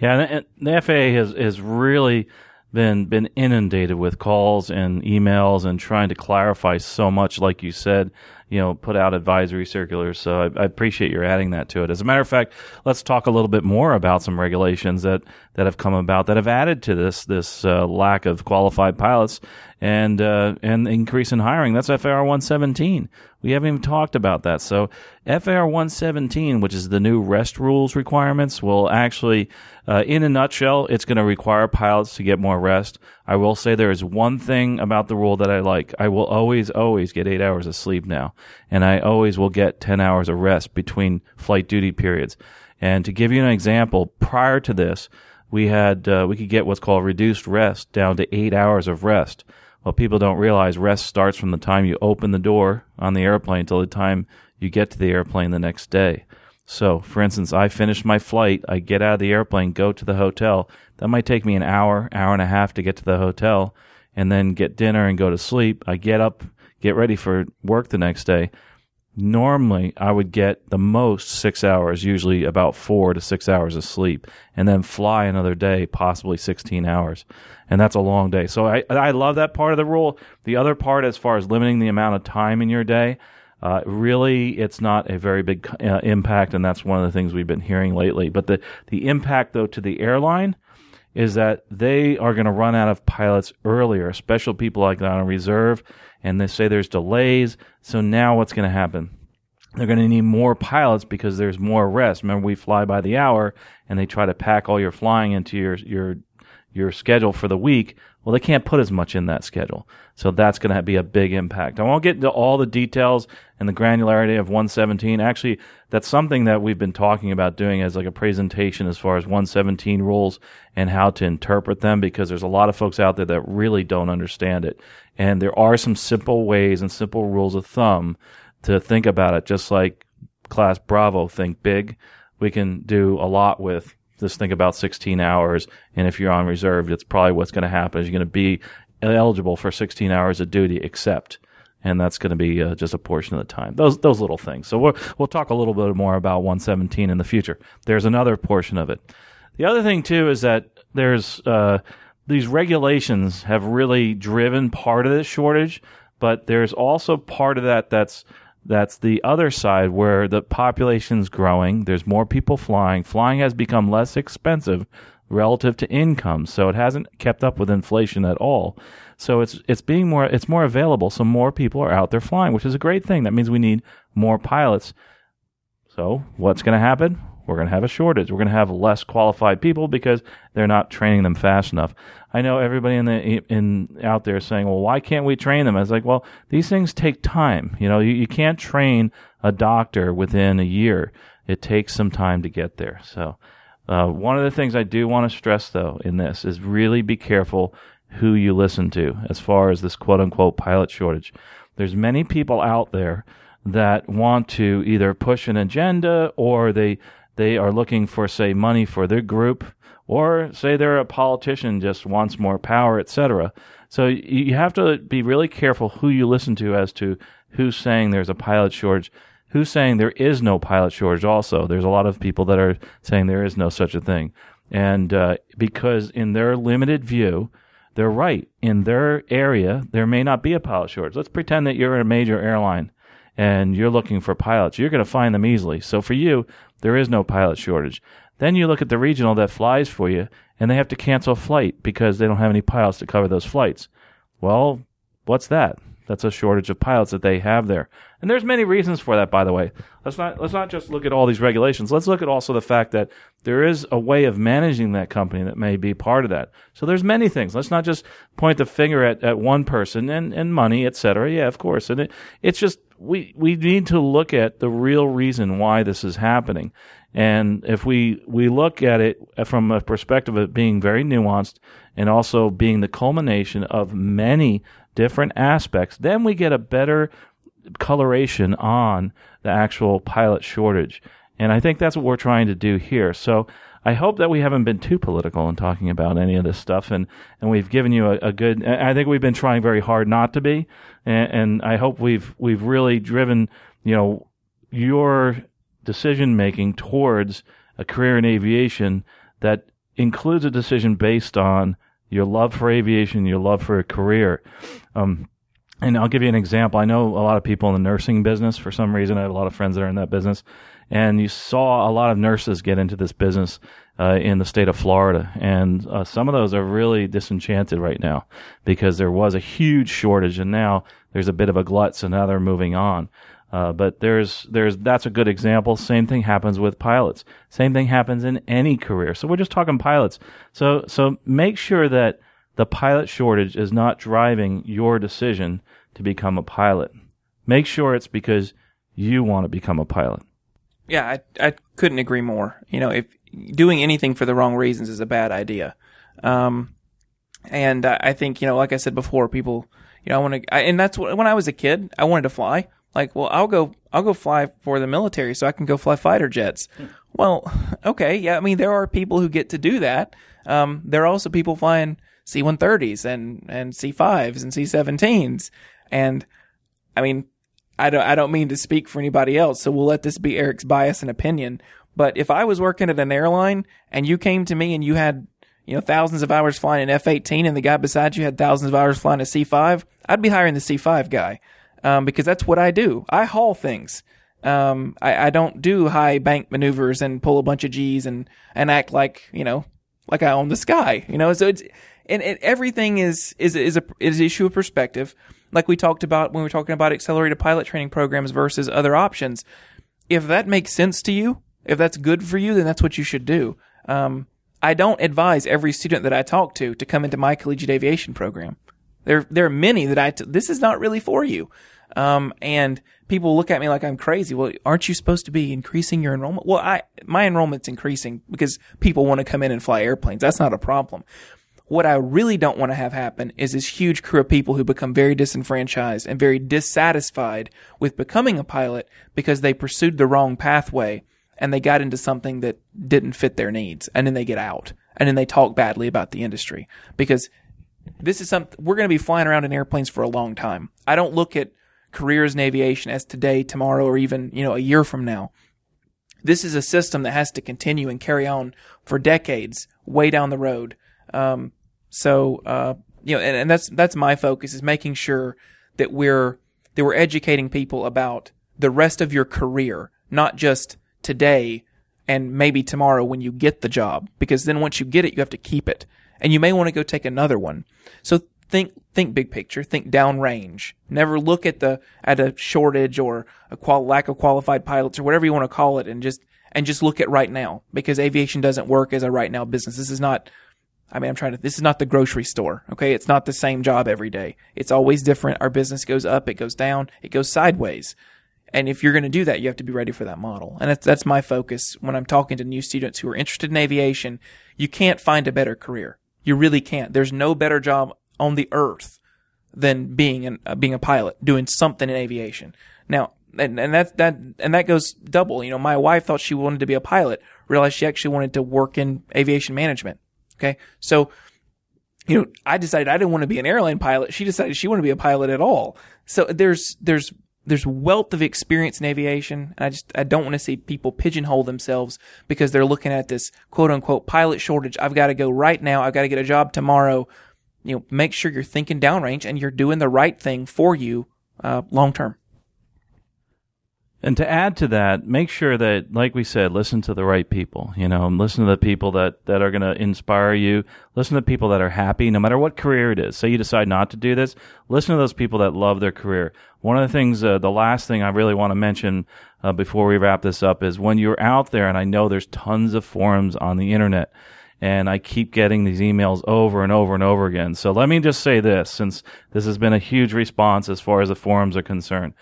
Yeah, and the FAA has has really been been inundated with calls and emails and trying to clarify so much. Like you said, you know, put out advisory circulars. So I, I, appreciate your adding that to it. As a matter of fact, let's talk a little bit more about some regulations that, that have come about that have added to this this uh, lack of qualified pilots and uh, and increase in hiring. That's FAR 117. We haven't even talked about that. So FAR 117, which is the new rest rules requirements, will actually, uh, in a nutshell, it's going to require pilots to get more rest. I will say there is one thing about the rule that I like. I will always, always get eight hours of sleep now, and I always will get 10 hours of rest between flight duty periods. And to give you an example, prior to this, we had uh, we could get what's called reduced rest down to eight hours of rest. Well, people don't realize rest starts from the time you open the door on the airplane until the time you get to the airplane the next day. So, for instance, I finish my flight, I get out of the airplane, go to the hotel. That might take me an hour, hour and a half to get to the hotel, and then get dinner and go to sleep. I get up, get ready for work the next day, normally I would get the most six hours, usually about four to six hours of sleep, and then fly another day, possibly 16 hours. And that's a long day. So I, I love that part of the rule. The other part, as far as limiting the amount of time in your day, uh, really, it's not a very big uh, impact, and that's one of the things we've been hearing lately. But the, the impact, though, to the airline is that they are going to run out of pilots earlier, special people like that on reserve, and they say there's delays. So now what's going to happen? They're going to need more pilots because there's more rest. Remember, we fly by the hour, and they try to pack all your flying into your your your schedule for the week. Well, they can't put as much in that schedule. So that's going to be a big impact. I won't get into all the details and the granularity of 117. Actually, that's something that we've been talking about doing as like a presentation as far as 117 rules and how to interpret them because there's a lot of folks out there that really don't understand it. And there are some simple ways and simple rules of thumb to think about it, just like class Bravo, think big. We can do a lot with just think about 16 hours. And if you're on reserve, it's probably what's going to happen is you're going to be eligible for 16 hours of duty, except, and that's going to be uh, just a portion of the time. Those those little things. So we'll we'll talk a little bit more about 117 in the future. There's another portion of it. The other thing too is that there's uh, these regulations have really driven part of this shortage, but there's also part of that that's that's the other side where the population's growing. There's more people flying. Flying has become less expensive relative to income, so it hasn't kept up with inflation at all. So it's it's being more it's more available. So more people are out there flying, which is a great thing. That means we need more pilots. So what's going to happen? We're going to have a shortage. We're going to have less qualified people because they're not training them fast enough. I know everybody in the in out there saying, "Well, why can't we train them?" I was like, "Well, these things take time. You know, you, you can't train a doctor within a year. It takes some time to get there." So, uh, one of the things I do want to stress, though, in this is really be careful who you listen to as far as this quote unquote pilot shortage. There's many people out there that want to either push an agenda or they they are looking for, say, money for their group, or say they're a politician just wants more power, etc. So you have to be really careful who you listen to as to who's saying there's a pilot shortage, who's saying there is no pilot shortage. Also, there's a lot of people that are saying there is no such a thing, and uh, because in their limited view, they're right. In their area, there may not be a pilot shortage. Let's pretend that you're a major airline and you're looking for pilots. You're going to find them easily. So for you, there is no pilot shortage. Then you look at the regional that flies for you, and they have to cancel a flight because they don't have any pilots to cover those flights. Well, what's that? That's a shortage of pilots that they have there. And there's many reasons for that, by the way. Let's not let's not just look at all these regulations. Let's look at also the fact that there is a way of managing that company that may be part of that. So there's many things. Let's not just point the finger at, at one person and, and money, et cetera. Yeah, of course. And it, it's just we we need to look at the real reason why this is happening. And if we we look at it from a perspective of being very nuanced and also being the culmination of many different aspects, then we get a better coloration on the actual pilot shortage. And I think that's what we're trying to do here. So I hope that we haven't been too political in talking about any of this stuff, and, and we've given you a, a good. I think we've been trying very hard not to be, and, and I hope we've we've really driven you know your decision making towards a career in aviation that includes a decision based on your love for aviation, your love for a career. Um, and I'll give you an example. I know a lot of people in the nursing business for some reason. I have a lot of friends that are in that business and you saw a lot of nurses get into this business uh, in the state of Florida, and uh, some of those are really disenchanted right now because there was a huge shortage, and now there's a bit of a glut, so now they're moving on. Uh, but there's there's that's a good example. Same thing happens with pilots. Same thing happens in any career. So we're just talking pilots. So so make sure that the pilot shortage is not driving your decision to become a pilot. Make sure it's because you want to become a pilot. Yeah, I, I couldn't agree more. You know, if doing anything for the wrong reasons is a bad idea. Um, and I, think, you know, like I said before, people, you know, I want to, and that's what, when I was a kid, I wanted to fly. Like, well, I'll go, I'll go fly for the military so I can go fly fighter jets. Hmm. Well, okay. Yeah. I mean, there are people who get to do that. Um, there are also people flying C-130s and, and C-5s and C-17s. And I mean, I don't, I don't mean to speak for anybody else, so we'll let this be Eric's bias and opinion. But if I was working at an airline and you came to me and you had, you know, thousands of hours flying an F-18 and the guy beside you had thousands of hours flying a C5, I'd be hiring the C5 guy. Um, because that's what I do. I haul things. Um, I, I don't do high bank maneuvers and pull a bunch of G's and, and act like, you know, like I own the sky, you know, so it's, and, everything is, is, is a, is an issue of perspective. Like we talked about when we were talking about accelerated pilot training programs versus other options. If that makes sense to you, if that's good for you, then that's what you should do. Um, I don't advise every student that I talk to to come into my collegiate aviation program. There, there are many that I, t- this is not really for you. Um, and people look at me like I'm crazy. Well, aren't you supposed to be increasing your enrollment? Well, I, my enrollment's increasing because people want to come in and fly airplanes. That's not a problem. What I really don't want to have happen is this huge crew of people who become very disenfranchised and very dissatisfied with becoming a pilot because they pursued the wrong pathway and they got into something that didn't fit their needs and then they get out and then they talk badly about the industry because this is something we're going to be flying around in airplanes for a long time. I don't look at careers in aviation as today, tomorrow, or even, you know, a year from now. This is a system that has to continue and carry on for decades, way down the road. Um, so, uh, you know, and, and that's, that's my focus is making sure that we're, that we're educating people about the rest of your career, not just today and maybe tomorrow when you get the job, because then once you get it, you have to keep it. And you may want to go take another one. So think think big picture, think downrange. Never look at the at a shortage or a qual- lack of qualified pilots or whatever you want to call it, and just and just look at right now because aviation doesn't work as a right now business. This is not. I mean, I'm trying to. This is not the grocery store. Okay, it's not the same job every day. It's always different. Our business goes up, it goes down, it goes sideways. And if you're going to do that, you have to be ready for that model. And that's, that's my focus when I'm talking to new students who are interested in aviation. You can't find a better career. You really can't. There's no better job on the earth than being an, uh, being a pilot, doing something in aviation. Now, and, and that, that, and that goes double. You know, my wife thought she wanted to be a pilot, realized she actually wanted to work in aviation management. Okay. So, you know, I decided I didn't want to be an airline pilot. She decided she wanted to be a pilot at all. So there's, there's, there's wealth of experience in aviation. And I just, I don't want to see people pigeonhole themselves because they're looking at this quote unquote pilot shortage. I've got to go right now. I've got to get a job tomorrow you know, make sure you're thinking downrange and you're doing the right thing for you uh, long term. And to add to that, make sure that, like we said, listen to the right people. You know, listen to the people that, that are going to inspire you. Listen to people that are happy, no matter what career it is. Say you decide not to do this, listen to those people that love their career. One of the things, uh, the last thing I really want to mention uh, before we wrap this up is when you're out there, and I know there's tons of forums on the internet and I keep getting these emails over and over and over again. So let me just say this, since this has been a huge response as far as the forums are concerned.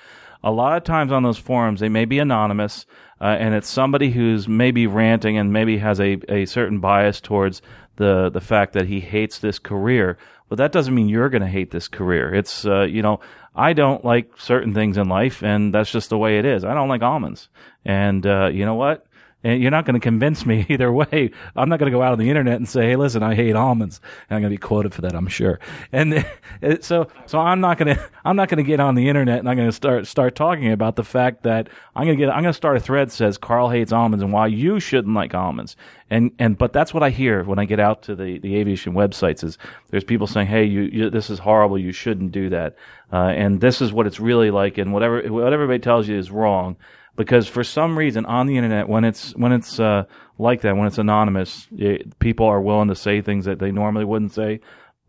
A lot of times on those forums, they may be anonymous, uh, and it's somebody who's maybe ranting and maybe has a, a certain bias towards the, the fact that he hates this career. But that doesn't mean you're going to hate this career. It's, uh, you know, I don't like certain things in life, and that's just the way it is. I don't like almonds. And, uh, you know what? And you're not going to convince me (laughs) either way. I'm not going to go out on the internet and say, "Hey, listen, I hate almonds." And I'm going to be quoted for that, I'm sure. And (laughs) so, so I'm not going (laughs) to, I'm not going to get on the internet and I'm going to start start talking about the fact that I'm going to get, I'm going to start a thread that says Carl hates almonds and why you shouldn't like almonds. And and but that's what I hear when I get out to the the aviation websites is there's people saying, "Hey, you, you this is horrible. You shouldn't do that." Uh, and this is what it's really like, and whatever what everybody tells you is wrong because for some reason on the internet when it's when it's uh, like that when it's anonymous it, people are willing to say things that they normally wouldn't say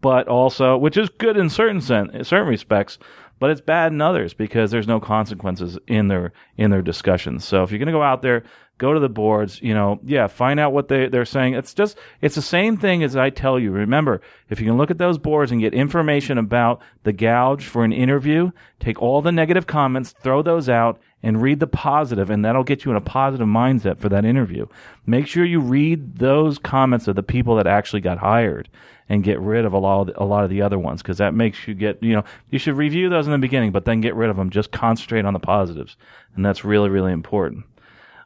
but also which is good in certain sen- certain respects but it's bad in others because there's no consequences in their in their discussions. So if you're going to go out there go to the boards you know yeah find out what they, they're saying. It's just it's the same thing as i tell you. Remember if you can look at those boards and get information about the gouge for an interview take all the negative comments throw those out and read the positive, and that'll get you in a positive mindset for that interview. Make sure you read those comments of the people that actually got hired and get rid of a lot of the, a lot of the other ones because that makes you get you know you should review those in the beginning, but then get rid of them. Just concentrate on the positives, and that's really really important.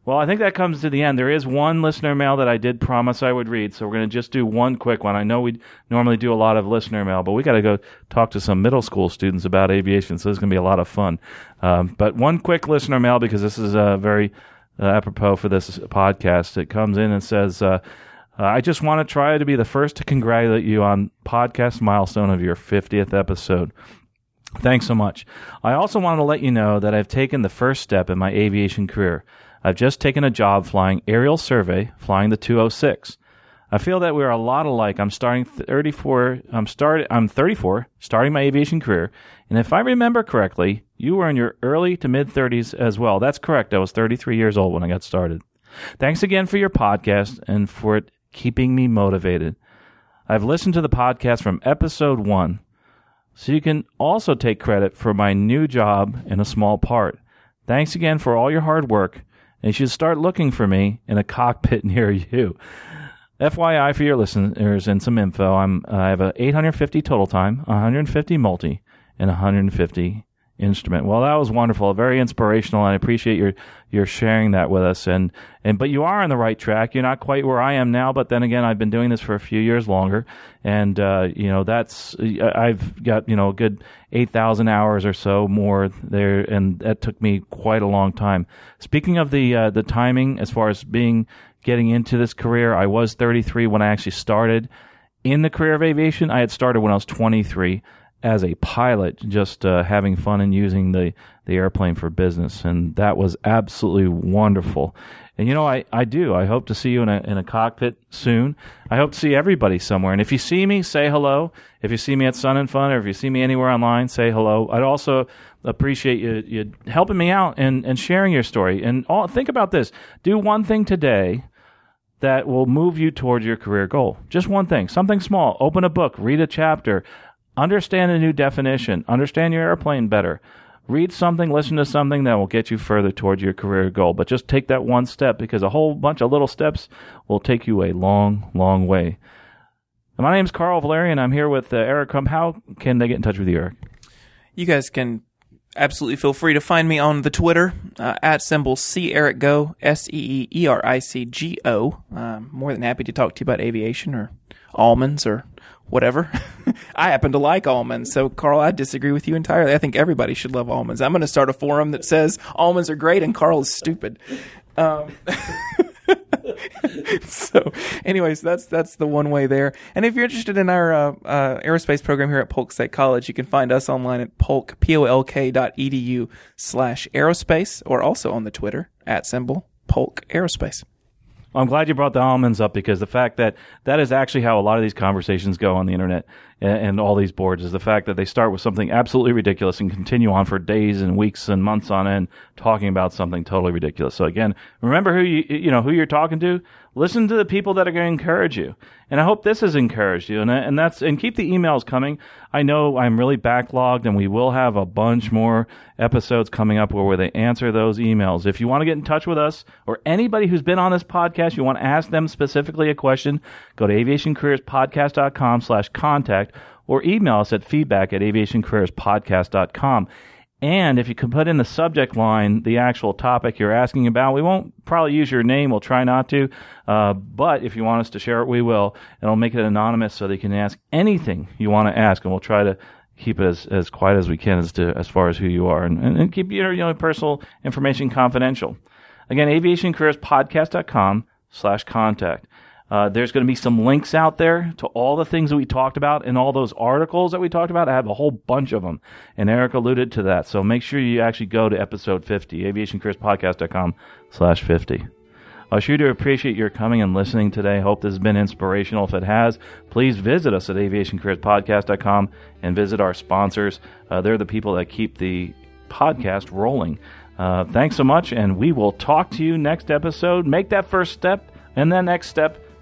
Well, I think that comes to the end. There is one listener mail that I did promise I would read, so we're going to just do one quick one. I know we normally do a lot of listener mail, but we got to go talk to some middle school students about aviation, so is going to be a lot of fun. Um, but one quick listener mail because this is uh, very uh, apropos for this podcast. It comes in and says, uh, "I just want to try to be the first to congratulate you on podcast milestone of your 50th episode." Thanks so much. I also want to let you know that I've taken the first step in my aviation career. I've just taken a job flying aerial survey, flying the 206. I feel that we're a lot alike. I'm starting 34. I'm start. I'm 34, starting my aviation career, and if I remember correctly, you were in your early to mid 30s as well. That's correct. I was 33 years old when I got started. Thanks again for your podcast and for it keeping me motivated. I've listened to the podcast from episode one, so you can also take credit for my new job in a small part. Thanks again for all your hard work and you should start looking for me in a cockpit (laughs) near you. FYI for your listeners and some info, I'm I have a 850 total time, 150 multi, and 150 instrument. Well, that was wonderful, very inspirational, and I appreciate your your sharing that with us. And and but you are on the right track. You're not quite where I am now, but then again, I've been doing this for a few years longer, and uh, you know that's I've got you know a good eight thousand hours or so more there, and that took me quite a long time. Speaking of the uh, the timing, as far as being getting into this career, I was 33 when I actually started in the career of aviation. I had started when I was 23 as a pilot, just uh, having fun and using the, the airplane for business. And that was absolutely wonderful. And you know, I, I do. I hope to see you in a, in a cockpit soon. I hope to see everybody somewhere. And if you see me, say hello. If you see me at Sun and Fun or if you see me anywhere online, say hello. I'd also appreciate you, you helping me out and, and sharing your story. And all, think about this do one thing today that will move you towards your career goal. Just one thing, something small. Open a book, read a chapter, Understand a new definition. Understand your airplane better. Read something, listen to something that will get you further towards your career goal. But just take that one step because a whole bunch of little steps will take you a long, long way. My name is Carl Valeri. I'm here with uh, Eric Crump. How can they get in touch with you, Eric? You guys can absolutely feel free to find me on the Twitter uh, at symbol C Eric Go S E E E R I C G O. More than happy to talk to you about aviation or almonds or whatever. (laughs) I happen to like almonds. So, Carl, I disagree with you entirely. I think everybody should love almonds. I'm going to start a forum that says almonds are great and Carl is stupid. Um, (laughs) so, anyways, that's that's the one way there. And if you're interested in our uh, uh, aerospace program here at Polk State College, you can find us online at polk p o l k dot edu slash aerospace, or also on the Twitter at symbol Polk Aerospace. I'm glad you brought the almonds up because the fact that that is actually how a lot of these conversations go on the internet and, and, all these boards is the fact that they start with something absolutely ridiculous and continue on for days and weeks and months on end talking about something totally ridiculous. So again, remember who you you know who you're talking to. Listen to the people that are going to encourage you, and I hope this has encouraged you. And and that's and keep the emails coming. I know I'm really backlogged, and we will have a bunch more episodes coming up where, where they answer those emails. If you want to get in touch with us or anybody who's been on this podcast, you want to ask them specifically a question, go to aviationcareerspodcast.com slash contact or email us at feedback at aviationcareerspodcast.com. And if you can put in the subject line the actual topic you're asking about, we won't probably use your name. We'll try not to. Uh, but if you want us to share it, we will. And we'll make it anonymous so they can ask anything you want to ask. And we'll try to keep it as, as quiet as we can as to as far as who you are and, and keep your you know, personal information confidential. Again, aviationcareerspodcast.com slash contact. Uh, there's going to be some links out there to all the things that we talked about and all those articles that we talked about. I have a whole bunch of them, and Eric alluded to that. So make sure you actually go to episode 50, aviationcareerspodcast.com slash 50. I sure do appreciate your coming and listening today. Hope this has been inspirational. If it has, please visit us at aviationcareerspodcast.com and visit our sponsors. Uh, they're the people that keep the podcast rolling. Uh, thanks so much, and we will talk to you next episode. Make that first step, and then next step